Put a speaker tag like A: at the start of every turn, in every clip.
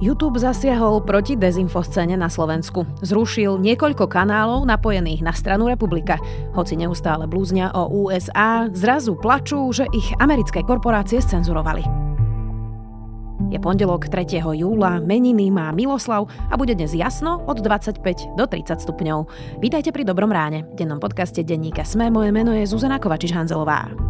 A: YouTube zasiahol proti dezinfoscéne na Slovensku. Zrušil niekoľko kanálov napojených na stranu Republika. Hoci neustále blúznia o USA, zrazu plačú, že ich americké korporácie scenzurovali. Je pondelok 3. júla, meniny má Miloslav a bude dnes jasno od 25 do 30 stupňov. Vítajte pri Dobrom ráne. V dennom podcaste denníka Sme moje meno je Zuzana Kovačiš-Hanzelová.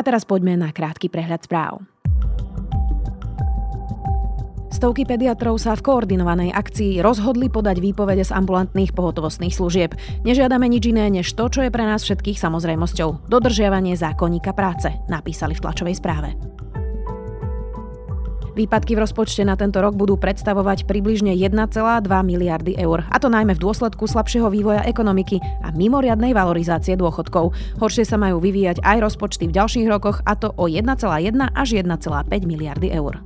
A: A teraz poďme na krátky prehľad správ. Stovky pediatrov sa v koordinovanej akcii rozhodli podať výpovede z ambulantných pohotovostných služieb. Nežiadame nič iné, než to, čo je pre nás všetkých samozrejmosťou. Dodržiavanie zákonníka práce, napísali v tlačovej správe. Výpadky v rozpočte na tento rok budú predstavovať približne 1,2 miliardy eur. A to najmä v dôsledku slabšieho vývoja ekonomiky a mimoriadnej valorizácie dôchodkov. Horšie sa majú vyvíjať aj rozpočty v ďalších rokoch a to o 1,1 až 1,5 miliardy eur.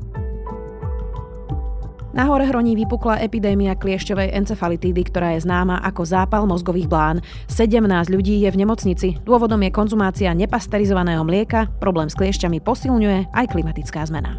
A: Na hore hroní vypukla epidémia kliešťovej encefalitídy, ktorá je známa ako zápal mozgových blán. 17 ľudí je v nemocnici. Dôvodom je konzumácia nepasterizovaného mlieka, problém s kliešťami posilňuje aj klimatická zmena.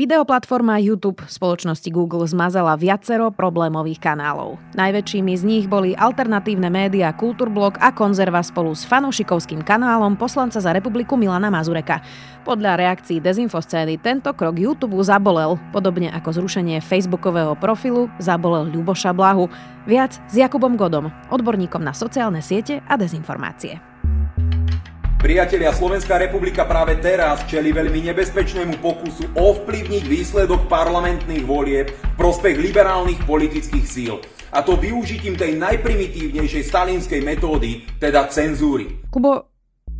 A: Videoplatforma YouTube spoločnosti Google zmazala viacero problémových kanálov. Najväčšími z nich boli alternatívne média Kultúrblok a Konzerva spolu s fanúšikovským kanálom poslanca za republiku Milana Mazureka. Podľa reakcií dezinfoscény tento krok YouTube zabolel, podobne ako zrušenie facebookového profilu zabolel Ľuboša Blahu. Viac s Jakubom Godom, odborníkom na sociálne siete a dezinformácie.
B: Priatelia, Slovenská republika práve teraz čeli veľmi nebezpečnému pokusu ovplyvniť výsledok parlamentných volieb v prospech liberálnych politických síl. A to využitím tej najprimitívnejšej stalinskej metódy, teda cenzúry.
A: Kubo,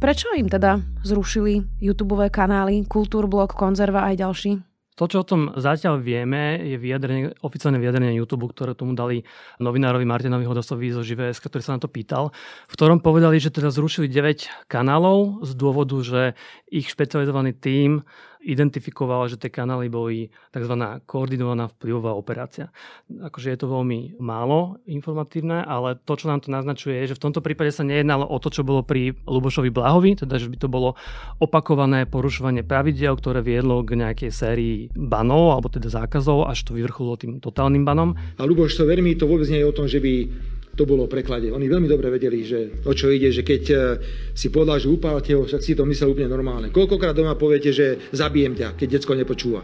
A: prečo im teda zrušili YouTube kanály, Kultúrblok, Konzerva aj ďalší?
C: To, čo o tom zatiaľ vieme, je vyjadrenie, oficiálne vyjadrenie YouTube, ktoré tomu dali novinárovi Martinovi Hodosovi zo ŽVS, ktorý sa na to pýtal, v ktorom povedali, že teda zrušili 9 kanálov z dôvodu, že ich špecializovaný tím identifikovala, že tie kanály boli tzv. koordinovaná vplyvová operácia. Akože je to veľmi málo informatívne, ale to, čo nám to naznačuje, je, že v tomto prípade sa nejednalo o to, čo bolo pri Lubošovi Blahovi, teda že by to bolo opakované porušovanie pravidel, ktoré viedlo k nejakej sérii banov, alebo teda zákazov, až to vyvrcholilo tým totálnym banom.
D: A Luboš veľmi to vôbec nie je o tom, že by to bolo o preklade. Oni veľmi dobre vedeli, že o čo ide, že keď e, si povedal, že upálte ho, však si to myslel úplne normálne. Koľkokrát doma poviete, že zabijem ťa, keď detsko nepočúva.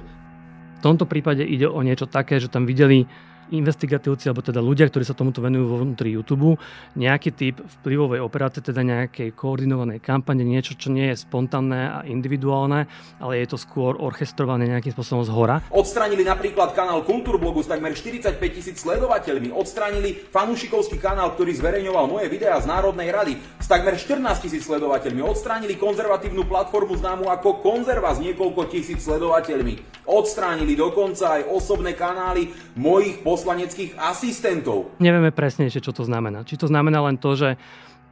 C: V tomto prípade ide o niečo také, že tam videli investigatívci, alebo teda ľudia, ktorí sa tomuto venujú vo vnútri YouTube, nejaký typ vplyvovej operácie, teda nejakej koordinovanej kampane, niečo, čo nie je spontánne a individuálne, ale je to skôr orchestrované nejakým spôsobom z hora.
B: Odstranili napríklad kanál Kultúrblogu s takmer 45 tisíc sledovateľmi, odstranili fanúšikovský kanál, ktorý zverejňoval moje videá z Národnej rady s takmer 14 tisíc sledovateľmi, odstránili konzervatívnu platformu známu ako Konzerva s niekoľko tisíc sledovateľmi, odstránili dokonca aj osobné kanály mojich poslaneckých asistentov.
C: Nevieme presne, čo to znamená. Či to znamená len to, že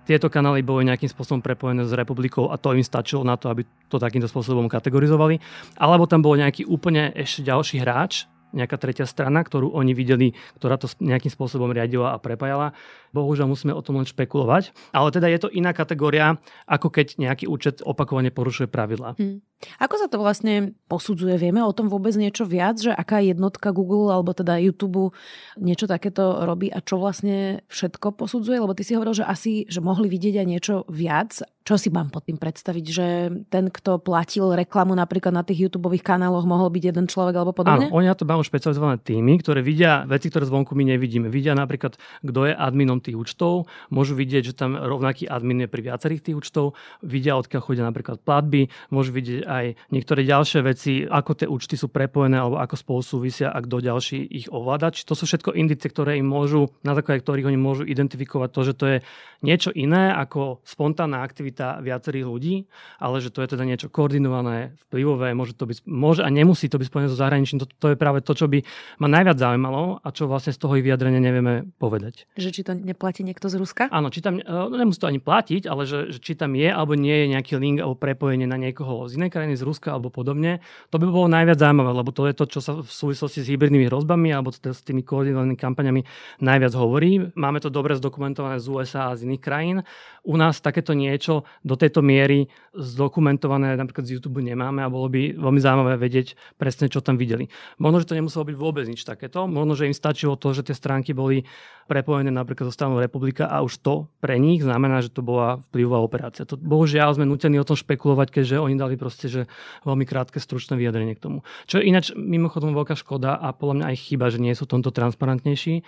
C: tieto kanály boli nejakým spôsobom prepojené s republikou a to im stačilo na to, aby to takýmto spôsobom kategorizovali. Alebo tam bol nejaký úplne ešte ďalší hráč, nejaká tretia strana, ktorú oni videli, ktorá to nejakým spôsobom riadila a prepájala. Bohužiaľ musíme o tom len špekulovať. Ale teda je to iná kategória, ako keď nejaký účet opakovane porušuje pravidla. Hmm.
A: Ako sa to vlastne posudzuje? Vieme o tom vôbec niečo viac, že aká jednotka Google alebo teda YouTube niečo takéto robí a čo vlastne všetko posudzuje? Lebo ty si hovoril, že asi že mohli vidieť aj niečo viac. Čo si mám pod tým predstaviť, že ten, kto platil reklamu napríklad na tých YouTube kanáloch, mohol byť jeden človek alebo podobne?
C: Áno, oni na to majú špecializované týmy, ktoré vidia veci, ktoré zvonku my nevidíme. Vidia napríklad, kto je adminom tých účtov, môžu vidieť, že tam rovnaký admin je pri viacerých tých účtov, vidia, odkiaľ chodia napríklad platby, môžu vidieť aj niektoré ďalšie veci, ako tie účty sú prepojené alebo ako spolu súvisia a kto ďalší ich ovláda. Či to sú všetko indicie, ktoré im môžu, na základe ktorých oni môžu identifikovať to, že to je niečo iné ako spontánna aktivita viacerých ľudí, ale že to je teda niečo koordinované, vplyvové, môže to byť, môže a nemusí to byť spojené so zahraničím. To, to je práve to, čo by ma najviac zaujímalo a čo vlastne z toho ich vyjadrenia nevieme povedať.
A: Že či to neplatí niekto z Ruska?
C: Áno, či tam, no nemusí to ani platiť, ale že, že či tam je alebo nie je nejaký link alebo prepojenie na niekoho z inej krajiny, z Ruska alebo podobne. To by bolo najviac zaujímavé, lebo to je to, čo sa v súvislosti s hybridnými hrozbami alebo s tými koordinovanými kampaňami najviac hovorí. Máme to dobre zdokumentované z USA a z iných krajín. U nás takéto niečo do tejto miery zdokumentované napríklad z YouTube nemáme a bolo by veľmi zaujímavé vedieť presne, čo tam videli. Možno, že to nemuselo byť vôbec nič takéto, možno, že im stačilo to, že tie stránky boli prepojené napríklad zo stranou republika a už to pre nich znamená, že to bola vplyvová operácia. To, bohužiaľ sme nutení o tom špekulovať, keďže oni dali proste že veľmi krátke, stručné vyjadrenie k tomu. Čo je ináč mimochodom veľká škoda a podľa mňa aj chyba, že nie sú tomto transparentnejší,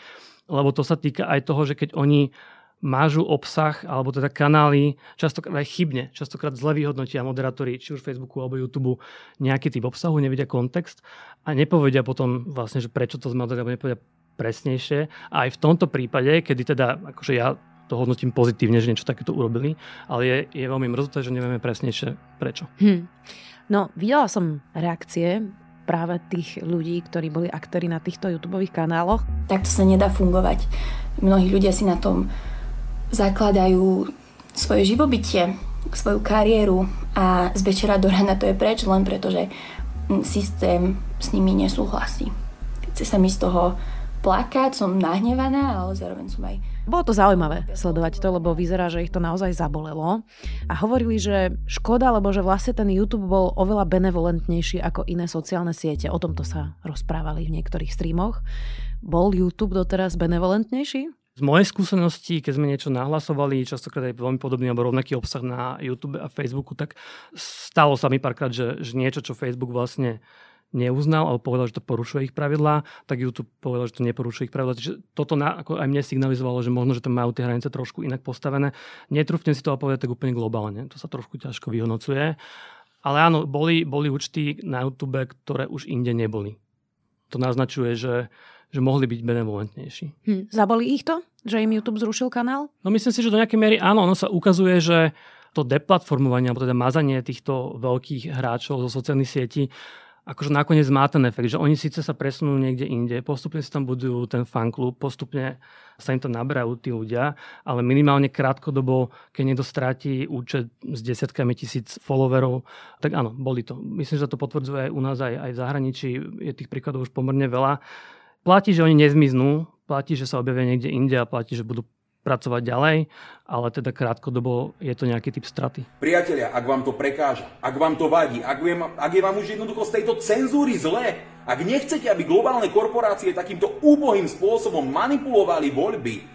C: lebo to sa týka aj toho, že keď oni mážu obsah, alebo teda kanály, častokrát aj chybne, častokrát zle vyhodnotia moderátori, či už Facebooku alebo YouTube, nejaký typ obsahu, nevedia kontext a nepovedia potom vlastne, že prečo to zmazali, alebo nepovedia presnejšie. A aj v tomto prípade, kedy teda, akože ja to hodnotím pozitívne, že niečo takéto urobili, ale je, je veľmi mrzuté, že nevieme presnejšie prečo. Hm.
A: No, videla som reakcie práve tých ľudí, ktorí boli aktéri na týchto YouTube kanáloch.
E: Takto sa nedá fungovať. Mnohí ľudia si na tom zakladajú svoje živobytie, svoju kariéru a z večera do rana to je preč len preto, že systém s nimi nesúhlasí. Chce sa mi z toho plakať, som nahnevaná, ale zároveň som aj...
A: Bolo to zaujímavé sledovať to, lebo vyzerá, že ich to naozaj zabolelo. A hovorili, že škoda, lebo že vlastne ten YouTube bol oveľa benevolentnejší ako iné sociálne siete. O tomto sa rozprávali v niektorých streamoch. Bol YouTube doteraz benevolentnejší?
C: Z mojej skúsenosti, keď sme niečo nahlasovali, častokrát aj veľmi podobný alebo rovnaký obsah na YouTube a Facebooku, tak stalo sa mi párkrát, že, že niečo, čo Facebook vlastne neuznal alebo povedal, že to porušuje ich pravidlá, tak YouTube povedal, že to neporušuje ich pravidlá. Čiže toto na, ako aj mne signalizovalo, že možno, že tam majú tie hranice trošku inak postavené. Netrúfnem si to povedať tak úplne globálne. To sa trošku ťažko vyhodnocuje. Ale áno, boli, boli účty na YouTube, ktoré už inde neboli. To naznačuje, že že mohli byť benevolentnejší.
A: Hm, zaboli ich to, že im YouTube zrušil kanál?
C: No myslím si, že do nejakej miery áno. Ono sa ukazuje, že to deplatformovanie, alebo teda mazanie týchto veľkých hráčov zo sociálnych sietí akože nakoniec má ten efekt, že oni síce sa presunú niekde inde, postupne si tam budujú ten fanklub, postupne sa im tam naberajú tí ľudia, ale minimálne krátkodobo, keď niekto stráti účet s desiatkami tisíc followerov, tak áno, boli to. Myslím, že to potvrdzuje aj u nás, aj, aj v zahraničí, je tých príkladov už pomerne veľa. Platí, že oni nezmiznú, platí, že sa objavia niekde inde a platí, že budú pracovať ďalej, ale teda krátkodobo je to nejaký typ straty.
B: Priatelia, ak vám to prekáža, ak vám to vadí, ak je, ak je vám už jednoducho z tejto cenzúry zle, ak nechcete, aby globálne korporácie takýmto úbohým spôsobom manipulovali voľby,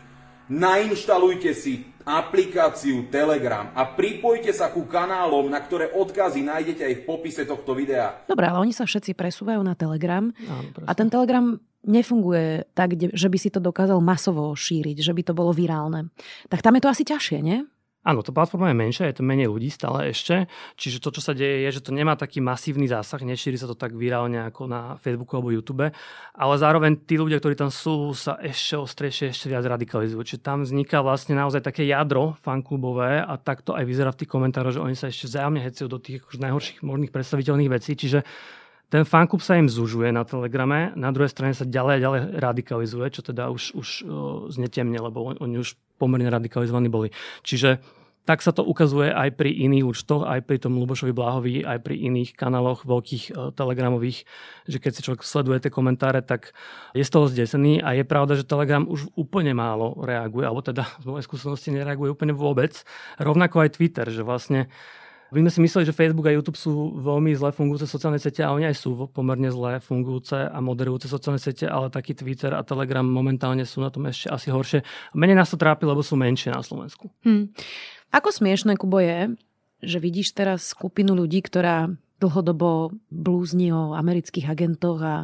B: nainštalujte si aplikáciu Telegram a pripojte sa ku kanálom, na ktoré odkazy nájdete aj v popise tohto videa.
A: Dobre, ale oni sa všetci presúvajú na Telegram Áno, a ten Telegram nefunguje tak, že by si to dokázal masovo šíriť, že by to bolo virálne. Tak tam je to asi ťažšie, nie?
C: Áno, tá platforma je menšia, je to menej ľudí stále ešte, čiže to, čo sa deje, je, že to nemá taký masívny zásah, nešíri sa to tak virálne ako na Facebooku alebo YouTube, ale zároveň tí ľudia, ktorí tam sú, sa ešte ostrejšie, ešte viac radikalizujú. Čiže tam vzniká vlastne naozaj také jadro fanklubové a takto aj vyzerá v tých komentároch, že oni sa ešte vzájomne hecujú do tých akože najhorších možných predstaviteľných vecí, čiže ten fanklub sa im zužuje na Telegrame, na druhej strane sa ďalej a ďalej radikalizuje, čo teda už, už znetemne, lebo oni už pomerne radikalizovaní boli. Čiže tak sa to ukazuje aj pri iných účtoch, aj pri tom Lubošovi Bláhovi, aj pri iných kanáloch veľkých telegramových, že keď si človek sleduje tie komentáre, tak je z toho zdesený a je pravda, že Telegram už úplne málo reaguje, alebo teda z mojej skúsenosti nereaguje úplne vôbec. Rovnako aj Twitter, že vlastne My sme si mysleli, že Facebook a YouTube sú veľmi zle fungujúce sociálne siete a oni aj sú pomerne zle fungujúce a moderujúce sociálne siete, ale taký Twitter a Telegram momentálne sú na tom ešte asi horšie. Menej nás to trápi, lebo sú menšie na Slovensku. Hmm.
A: Ako smiešne, Kubo, je, že vidíš teraz skupinu ľudí, ktorá dlhodobo blúzni o amerických agentoch a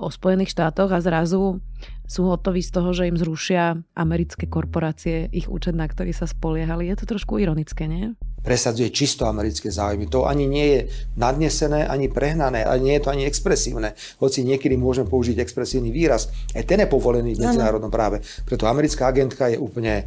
A: o Spojených štátoch a zrazu sú hotoví z toho, že im zrušia americké korporácie ich účet, na ktorý sa spoliehali. Je to trošku ironické, nie?
F: Presadzuje čisto americké záujmy. To ani nie je nadnesené, ani prehnané, a nie je to ani expresívne. Hoci niekedy môžeme použiť expresívny výraz. Aj ten je povolený v medzinárodnom práve. Preto americká agentka je úplne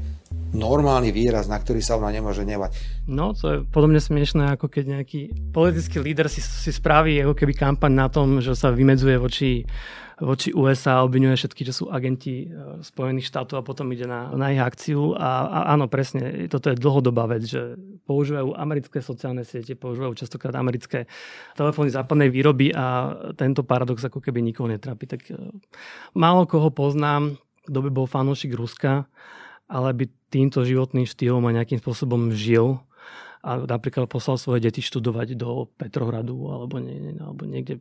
F: normálny výraz, na ktorý sa ona nemôže nevať.
C: No, to je podobne smiešné, ako keď nejaký politický líder si, si spraví ako keby kampaň na tom, že sa vymedzuje voči voči USA, obvinuje všetky, že sú agenti e, Spojených štátov a potom ide na, na ich akciu. A, a áno, presne, toto je dlhodobá vec, že používajú americké sociálne siete, používajú častokrát americké telefóny západnej výroby a tento paradox ako keby nikoho netrápi. Tak e, málo koho poznám, kto by bol fanúšik Ruska, ale by týmto životným štýlom a nejakým spôsobom žil a napríklad poslal svoje deti študovať do Petrohradu alebo, nie, alebo niekde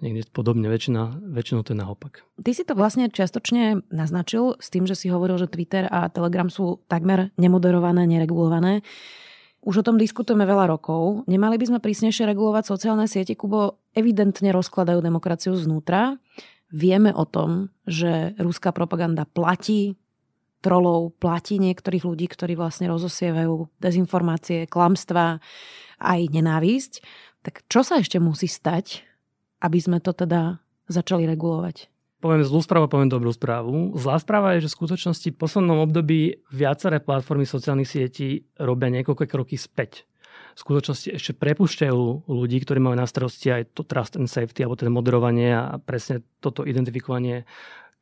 C: niekde podobne, väčšina, väčšinou to je naopak.
A: Ty si to vlastne čiastočne naznačil s tým, že si hovoril, že Twitter a Telegram sú takmer nemoderované, neregulované. Už o tom diskutujeme veľa rokov. Nemali by sme prísnejšie regulovať sociálne siete, kubo evidentne rozkladajú demokraciu znútra. Vieme o tom, že ruská propaganda platí trolov, platí niektorých ľudí, ktorí vlastne rozosievajú dezinformácie, klamstva, aj nenávisť. Tak čo sa ešte musí stať, aby sme to teda začali regulovať?
C: Poviem zlú správu, poviem dobrú správu. Zlá správa je, že v skutočnosti v poslednom období viaceré platformy sociálnych sietí robia niekoľko kroky späť. V skutočnosti ešte prepušťajú ľudí, ktorí majú na starosti aj to trust and safety, alebo teda moderovanie a presne toto identifikovanie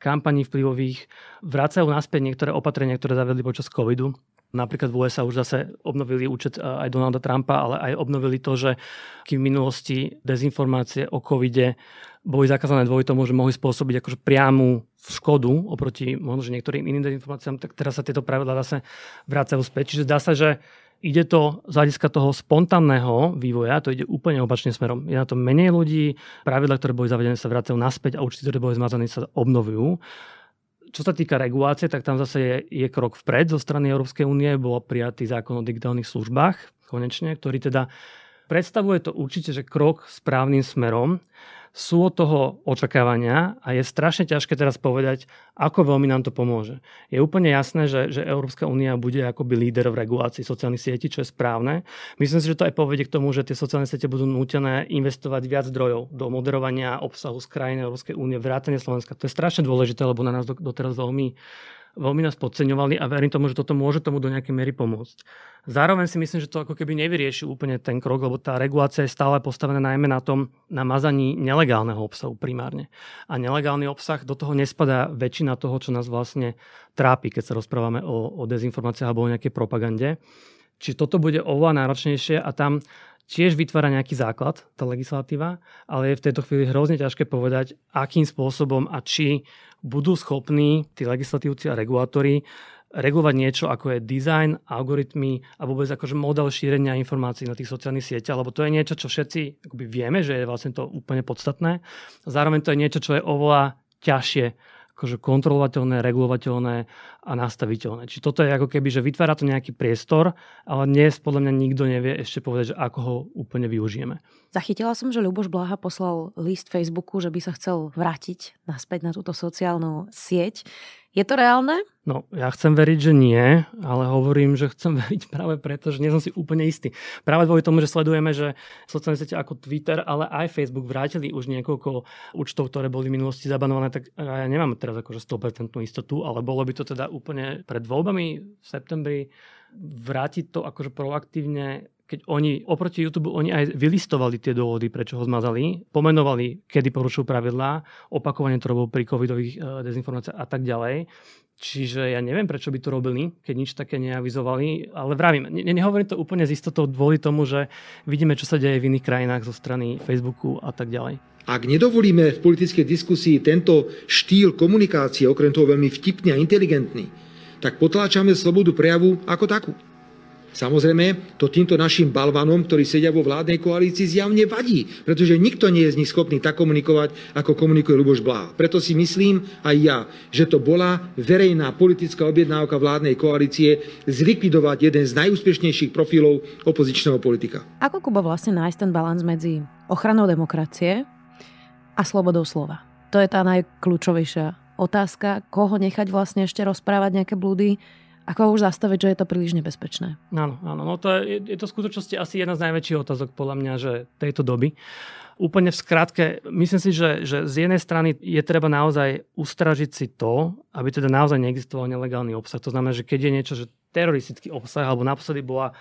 C: kampaní vplyvových. Vracajú naspäť niektoré opatrenia, ktoré zavedli počas covidu Napríklad v USA už zase obnovili účet e, aj Donalda Trumpa, ale aj obnovili to, že kým v minulosti dezinformácie o covide boli zakázané dvoj tomu, že mohli spôsobiť akože priamu škodu oproti možno, že niektorým iným dezinformáciám, tak teraz sa tieto pravidlá zase vracajú späť. Čiže zdá sa, že ide to z hľadiska toho spontánneho vývoja, to ide úplne opačným smerom. Je na to menej ľudí, pravidla, ktoré boli zavedené, sa vracajú naspäť a určite, ktoré boli zmazané, sa obnovujú. Čo sa týka regulácie, tak tam zase je, je krok vpred zo strany Európskej únie. Bol prijatý zákon o digitálnych službách, konečne, ktorý teda predstavuje to určite, že krok správnym smerom sú od toho očakávania a je strašne ťažké teraz povedať, ako veľmi nám to pomôže. Je úplne jasné, že, že Európska únia bude akoby líder v regulácii sociálnych sietí, čo je správne. Myslím si, že to aj povedie k tomu, že tie sociálne siete budú nútené investovať viac zdrojov do moderovania obsahu z krajiny Európskej únie, vrátane Slovenska. To je strašne dôležité, lebo na nás doteraz veľmi veľmi nás podceňovali a verím tomu, že toto môže tomu do nejakej miery pomôcť. Zároveň si myslím, že to ako keby nevyrieši úplne ten krok, lebo tá regulácia je stále postavená najmä na tom, na mazaní nelegálneho obsahu primárne. A nelegálny obsah, do toho nespadá väčšina toho, čo nás vlastne trápi, keď sa rozprávame o, o dezinformáciách alebo o nejakej propagande. Čiže toto bude oveľa náročnejšie a tam tiež vytvára nejaký základ, tá legislatíva, ale je v tejto chvíli hrozne ťažké povedať, akým spôsobom a či budú schopní tí legislatívci a regulátori regulovať niečo, ako je design, algoritmy a vôbec akože model šírenia informácií na tých sociálnych sieťach, lebo to je niečo, čo všetci akoby vieme, že je vlastne to úplne podstatné. Zároveň to je niečo, čo je oveľa ťažšie akože kontrolovateľné, regulovateľné a nastaviteľné. Čiže toto je ako keby, že vytvára to nejaký priestor, ale dnes podľa mňa nikto nevie ešte povedať, že ako ho úplne využijeme.
A: Zachytila som, že Ľuboš Blaha poslal list Facebooku, že by sa chcel vrátiť naspäť na túto sociálnu sieť. Je to reálne?
C: No, ja chcem veriť, že nie, ale hovorím, že chcem veriť práve preto, že nie som si úplne istý. Práve kvôli tomu, že sledujeme, že sociálne siete ako Twitter, ale aj Facebook vrátili už niekoľko účtov, ktoré boli v minulosti zabanované, tak ja nemám teraz akože 100% istotu, ale bolo by to teda úplne pred voľbami v septembri vrátiť to akože proaktívne keď oni oproti YouTube, oni aj vylistovali tie dôvody, prečo ho zmazali, pomenovali, kedy porušujú pravidlá, opakovane to robil pri covidových e, dezinformáciách a tak ďalej. Čiže ja neviem, prečo by to robili, keď nič také neavizovali, ale vravím, ne, nehovorím to úplne z istotou kvôli tomu, že vidíme, čo sa deje v iných krajinách zo strany Facebooku a tak ďalej.
D: Ak nedovolíme v politickej diskusii tento štýl komunikácie, okrem toho veľmi vtipný a inteligentný, tak potláčame slobodu prejavu ako takú. Samozrejme, to týmto našim balvanom, ktorí sedia vo vládnej koalícii, zjavne vadí, pretože nikto nie je z nich schopný tak komunikovať, ako komunikuje Luboš Blá. Preto si myslím aj ja, že to bola verejná politická objednávka vládnej koalície zlikvidovať jeden z najúspešnejších profilov opozičného politika.
A: Ako, Kubo, vlastne nájsť ten balans medzi ochranou demokracie a slobodou slova? To je tá najkľúčovejšia otázka, koho nechať vlastne ešte rozprávať nejaké blúdy ako už zastaviť, že je to príliš nebezpečné?
C: Áno, áno. No to je, je to v skutočnosti asi jedna z najväčších otázok podľa mňa, že tejto doby. Úplne v skratke, myslím si, že, že z jednej strany je treba naozaj ustražiť si to, aby teda naozaj neexistoval nelegálny obsah. To znamená, že keď je niečo, že teroristický obsah, alebo naposledy bola,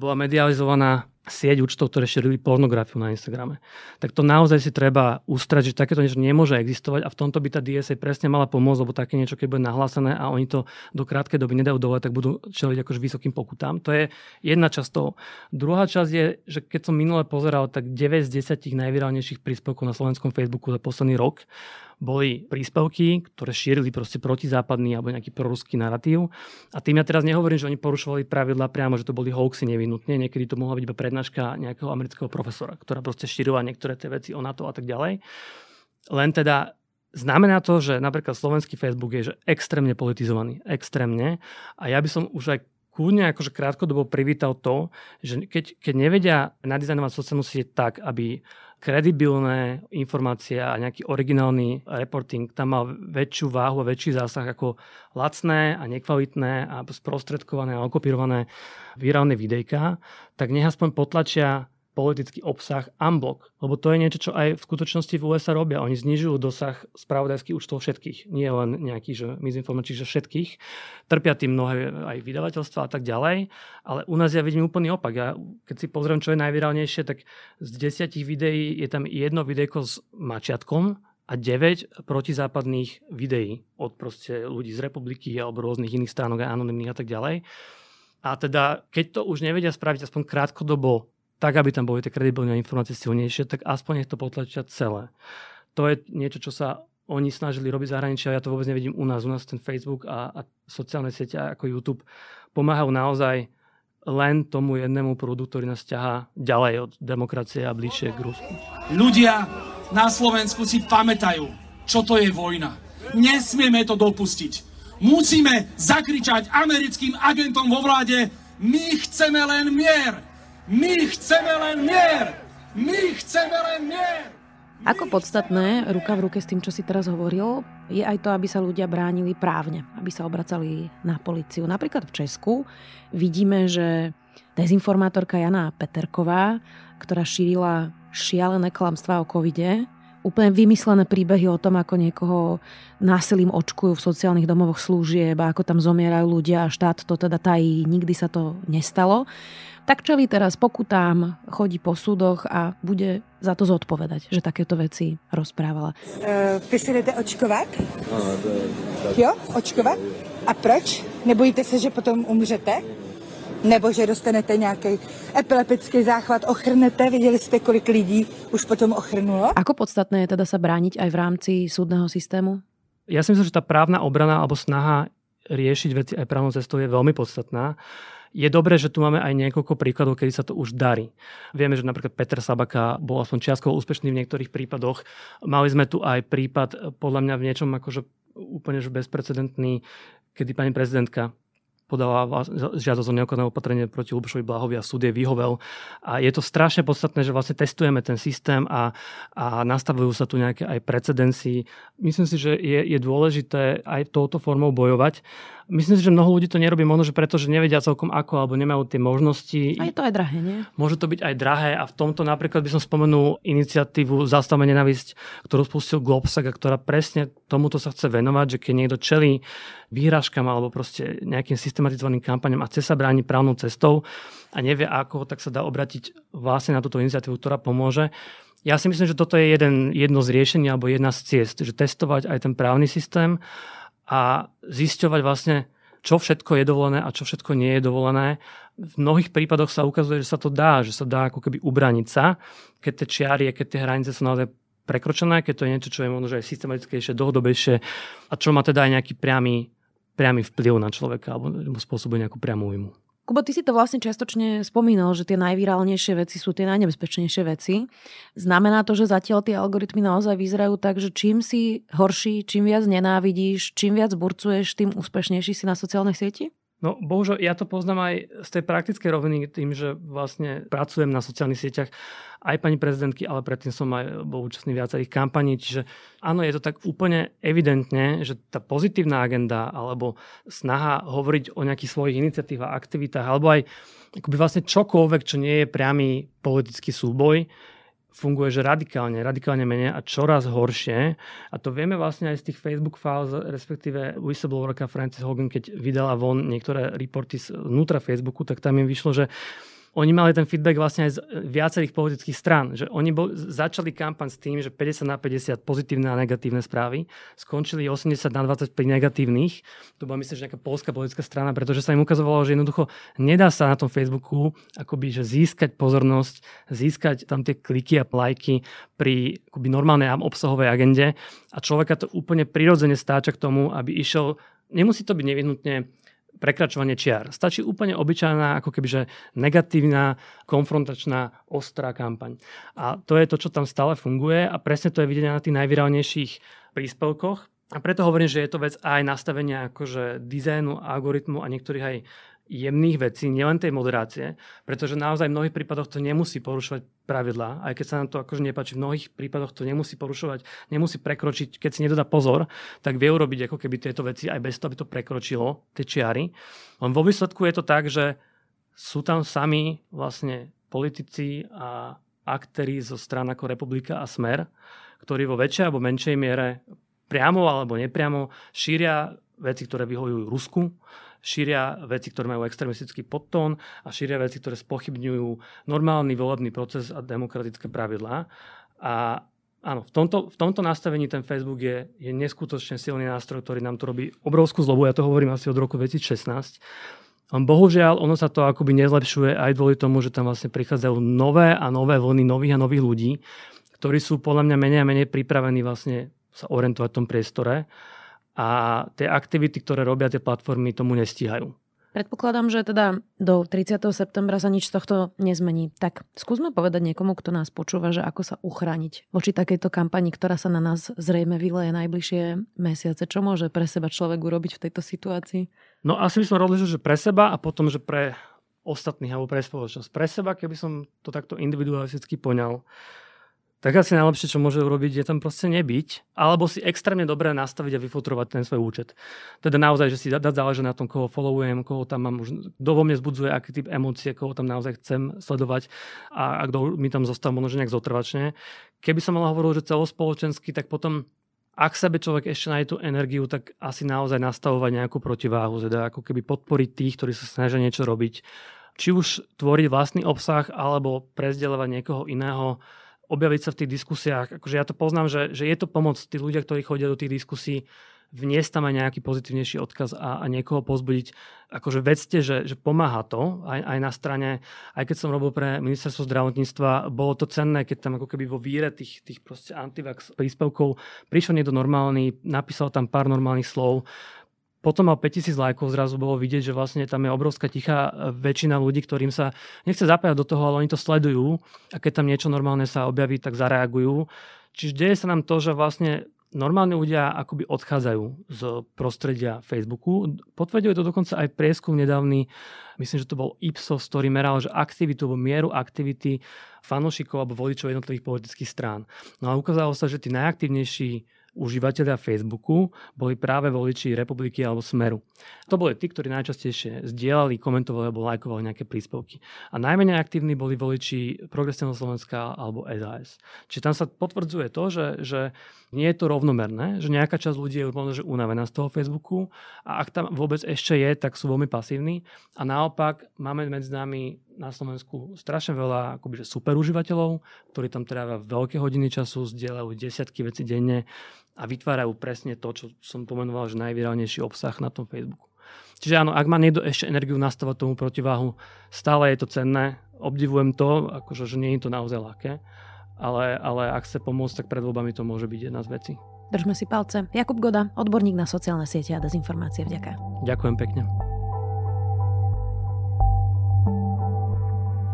C: bola medializovaná sieť účtov, ktoré šírili pornografiu na Instagrame. Tak to naozaj si treba ustrať, že takéto niečo nemôže existovať a v tomto by tá DSA presne mala pomôcť, lebo také niečo, keď bude nahlásené a oni to do krátkej doby nedajú dole, tak budú čeliť akož vysokým pokutám. To je jedna časť toho. Druhá časť je, že keď som minule pozeral, tak 9 z 10 najvirálnejších príspevkov na slovenskom Facebooku za posledný rok boli príspevky, ktoré šírili proste protizápadný alebo nejaký proruský narratív. A tým ja teraz nehovorím, že oni porušovali pravidla priamo, že to boli hoaxy nevinutne. Niekedy to mohla byť iba prednáška nejakého amerického profesora, ktorá proste šírila niektoré tie veci o NATO a tak ďalej. Len teda Znamená to, že napríklad slovenský Facebook je že extrémne politizovaný. Extrémne. A ja by som už aj kľudne akože krátkodobo privítal to, že keď, keď nevedia nadizajnovať sociálnu sieť tak, aby kredibilné informácie a nejaký originálny reporting tam mal väčšiu váhu a väčší zásah ako lacné a nekvalitné a sprostredkované a okopírované virálne videjka, tak nech aspoň potlačia politický obsah unblock. Lebo to je niečo, čo aj v skutočnosti v USA robia. Oni znižujú dosah spravodajských účtov všetkých. Nie len nejakých, že mizinformačných, že všetkých. Trpia tým mnohé aj vydavateľstva a tak ďalej. Ale u nás ja vidím úplný opak. Ja, keď si pozriem, čo je najvirálnejšie, tak z desiatich videí je tam jedno videjko s mačiatkom, a 9 protizápadných videí od proste ľudí z republiky alebo rôznych iných stránok a anonimných a tak ďalej. A teda, keď to už nevedia spraviť aspoň krátkodobo tak, aby tam boli tie kredibilné informácie silnejšie, tak aspoň nech to potlačia celé. To je niečo, čo sa oni snažili robiť zahraničia, ja to vôbec nevidím u nás. U nás ten Facebook a, a sociálne siete ako YouTube pomáhajú naozaj len tomu jednému prúdu, ktorý nás ťahá ďalej od demokracie a bližšie k Rusku.
G: Ľudia na Slovensku si pamätajú, čo to je vojna. Nesmieme to dopustiť. Musíme zakričať americkým agentom vo vláde, my chceme len mier. My chceme len mier! My chceme len mier!
A: Ako podstatné, ruka v ruke s tým, čo si teraz hovoril, je aj to, aby sa ľudia bránili právne, aby sa obracali na policiu. Napríklad v Česku vidíme, že dezinformátorka Jana Peterková, ktorá šírila šialené klamstvá o covide, úplne vymyslené príbehy o tom, ako niekoho násilím očkujú v sociálnych domovoch služieb a ako tam zomierajú ľudia a štát to teda tají, nikdy sa to nestalo tak čeli teraz pokutám, chodí po súdoch a bude za to zodpovedať, že takéto veci rozprávala.
H: Uh, vy si jdete očkovat? No, to je... Jo, očkovat? A proč? Nebojíte se, že potom umřete? Nebo že dostanete nějaký epileptický záchvat, ochrnete? Viděli jste, kolik lidí už potom ochrnulo?
A: Ako podstatné je teda sa brániť aj v rámci súdneho systému?
C: Ja si myslím, že tá právna obrana alebo snaha riešiť veci aj právnou cestou je veľmi podstatná. Je dobré, že tu máme aj niekoľko príkladov, kedy sa to už darí. Vieme, že napríklad Peter Sabaka bol aspoň čiastkovo úspešný v niektorých prípadoch. Mali sme tu aj prípad, podľa mňa v niečom akože úplne že bezprecedentný, kedy pani prezidentka podala žiadosť o neokonné opatrenie proti Lubošovi Blahovi a súd jej vyhovel. A je to strašne podstatné, že vlastne testujeme ten systém a, a nastavujú sa tu nejaké aj precedenci. Myslím si, že je, je dôležité aj touto formou bojovať. Myslím si, že mnoho ľudí to nerobí možno, že preto, že nevedia celkom ako alebo nemajú tie možnosti.
A: A je to aj drahé, nie?
C: Môže to byť aj drahé a v tomto napríklad by som spomenul iniciatívu Zastavme nenavisť, ktorú spustil Globsag a ktorá presne tomuto sa chce venovať, že keď niekto čelí výhražkám alebo proste nejakým systematizovaným kampaňom a chce sa brániť právnou cestou a nevie ako, tak sa dá obratiť vlastne na túto iniciatívu, ktorá pomôže. Ja si myslím, že toto je jeden, jedno z riešení alebo jedna z ciest, že testovať aj ten právny systém a zisťovať vlastne, čo všetko je dovolené a čo všetko nie je dovolené. V mnohých prípadoch sa ukazuje, že sa to dá, že sa dá ako keby ubraniť sa, keď tie čiary, keď tie hranice sú naozaj prekročené, keď to je niečo, čo je možno aj systematickejšie, dlhodobejšie a čo má teda aj nejaký priamy, priamy vplyv na človeka alebo spôsobuje nejakú priamu újmu.
A: Kubo, ty si to vlastne čiastočne spomínal, že tie najvirálnejšie veci sú tie najnebezpečnejšie veci. Znamená to, že zatiaľ tie algoritmy naozaj vyzerajú tak, že čím si horší, čím viac nenávidíš, čím viac burcuješ, tým úspešnejší si na sociálnej sieti?
C: No bohužiaľ, ja to poznám aj z tej praktickej roviny tým, že vlastne pracujem na sociálnych sieťach aj pani prezidentky, ale predtým som aj bol účastný viacerých kampaní, čiže áno, je to tak úplne evidentne, že tá pozitívna agenda alebo snaha hovoriť o nejakých svojich iniciatívach, aktivitách alebo aj akoby vlastne čokoľvek, čo nie je priamy politický súboj, funguje, že radikálne, radikálne menej a čoraz horšie. A to vieme vlastne aj z tých Facebook files, respektíve whistleblowerka Francis Hogan, keď vydala von niektoré reporty znútra Facebooku, tak tam im vyšlo, že oni mali ten feedback vlastne aj z viacerých politických strán, že oni bol, začali kampaň s tým, že 50 na 50 pozitívne a negatívne správy, skončili 80 na 25 negatívnych. To bola myslím, že nejaká polská politická strana, pretože sa im ukazovalo, že jednoducho nedá sa na tom Facebooku akoby, že získať pozornosť, získať tam tie kliky a lajky pri akoby normálnej obsahovej agende a človeka to úplne prirodzene stáča k tomu, aby išiel Nemusí to byť nevyhnutne prekračovanie čiar. Stačí úplne obyčajná, ako kebyže negatívna, konfrontačná, ostrá kampaň. A to je to, čo tam stále funguje a presne to je vidieť na tých najvirálnejších príspevkoch. A preto hovorím, že je to vec aj nastavenia akože dizajnu, algoritmu a niektorých aj jemných vecí, nielen tej moderácie, pretože naozaj v mnohých prípadoch to nemusí porušovať pravidlá, aj keď sa nám to akože nepáči, v mnohých prípadoch to nemusí porušovať, nemusí prekročiť, keď si nedodá pozor, tak vie urobiť ako keby tieto veci aj bez toho, aby to prekročilo, tie čiary. Len vo výsledku je to tak, že sú tam sami vlastne politici a aktéri zo stran ako Republika a Smer, ktorí vo väčšej alebo menšej miere priamo alebo nepriamo šíria veci, ktoré vyhovujú Rusku, šíria veci, ktoré majú extremistický podtón a šíria veci, ktoré spochybňujú normálny volebný proces a demokratické pravidlá. A áno, v tomto, v tomto nastavení ten Facebook je, je neskutočne silný nástroj, ktorý nám tu robí obrovskú zlobu. Ja to hovorím asi od roku 2016. Bohužiaľ, ono sa to akoby nezlepšuje aj kvôli tomu, že tam vlastne prichádzajú nové a nové vlny nových a nových ľudí, ktorí sú podľa mňa menej a menej pripravení vlastne sa orientovať v tom priestore a tie aktivity, ktoré robia tie platformy, tomu nestíhajú.
A: Predpokladám, že teda do 30. septembra sa nič z tohto nezmení. Tak skúsme povedať niekomu, kto nás počúva, že ako sa uchrániť voči takejto kampani, ktorá sa na nás zrejme vyleje najbližšie mesiace. Čo môže pre seba človek urobiť v tejto situácii?
C: No asi by som rozlišil, že pre seba a potom, že pre ostatných alebo pre spoločnosť. Pre seba, keby som to takto individualisticky poňal, tak asi najlepšie, čo môže urobiť, je tam proste nebyť, alebo si extrémne dobre nastaviť a vyfotrovať ten svoj účet. Teda naozaj, že si dať záleží na tom, koho followujem, koho tam mám, kto vo mne zbudzuje, aký typ emócie, koho tam naozaj chcem sledovať a, a kto mi tam zostal možno nejak zotrvačne. Keby som mal hovoriť, že celospoločensky, tak potom ak sebe človek ešte nájde tú energiu, tak asi naozaj nastavovať nejakú protiváhu, teda ako keby podporiť tých, ktorí sa snažia niečo robiť. Či už tvoriť vlastný obsah, alebo prezdeľovať niekoho iného, objaviť sa v tých diskusiách. Akože ja to poznám, že, že je to pomoc tí ľudia, ktorí chodia do tých diskusí, vniesť tam aj nejaký pozitívnejší odkaz a, a niekoho pozbudiť. Akože vedzte, že, že pomáha to aj, aj na strane, aj keď som robil pre ministerstvo zdravotníctva, bolo to cenné, keď tam ako keby vo víre tých, tých proste antivax príspevkov prišiel niekto normálny, napísal tam pár normálnych slov, potom mal 5000 lajkov, zrazu bolo vidieť, že vlastne tam je obrovská tichá väčšina ľudí, ktorým sa nechce zapájať do toho, ale oni to sledujú a keď tam niečo normálne sa objaví, tak zareagujú. Čiže deje sa nám to, že vlastne normálni ľudia akoby odchádzajú z prostredia Facebooku. Potvrduje to dokonca aj prieskum nedávny, myslím, že to bol Ipsos, ktorý meral, že aktivitu alebo mieru aktivity fanúšikov alebo voličov jednotlivých politických strán. No a ukázalo sa, že tí najaktívnejší užívateľia Facebooku boli práve voliči Republiky alebo Smeru. To boli tí, ktorí najčastejšie zdieľali, komentovali alebo lajkovali nejaké príspevky. A najmenej aktívni boli voliči Progresívneho Slovenska alebo SAS. Čiže tam sa potvrdzuje to, že, že nie je to rovnomerné, že nejaká časť ľudí je možno že unavená z toho Facebooku a ak tam vôbec ešte je, tak sú veľmi pasívni. A naopak máme medzi nami na Slovensku strašne veľa akoby, super užívateľov, ktorí tam trávia veľké hodiny času, zdieľajú desiatky vecí denne a vytvárajú presne to, čo som pomenoval, že najvirálnejší obsah na tom Facebooku. Čiže áno, ak má niekto ešte energiu nastavať tomu protiváhu, stále je to cenné, obdivujem to, akože, že nie je to naozaj ľahké, ale, ale ak chce pomôcť, tak pred voľbami to môže byť jedna z vecí.
A: Držme si palce. Jakub Goda, odborník na sociálne siete a dezinformácie. Vďaka.
C: Ďakujem pekne.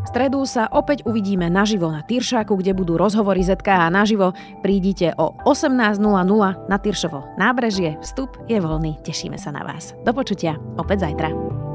A: V stredu sa opäť uvidíme naživo na Tyršáku, kde budú rozhovory ZKH naživo. Prídite o 18.00 na Tyršovo nábrežie. Vstup je voľný. Tešíme sa na vás. Do počutia opäť zajtra.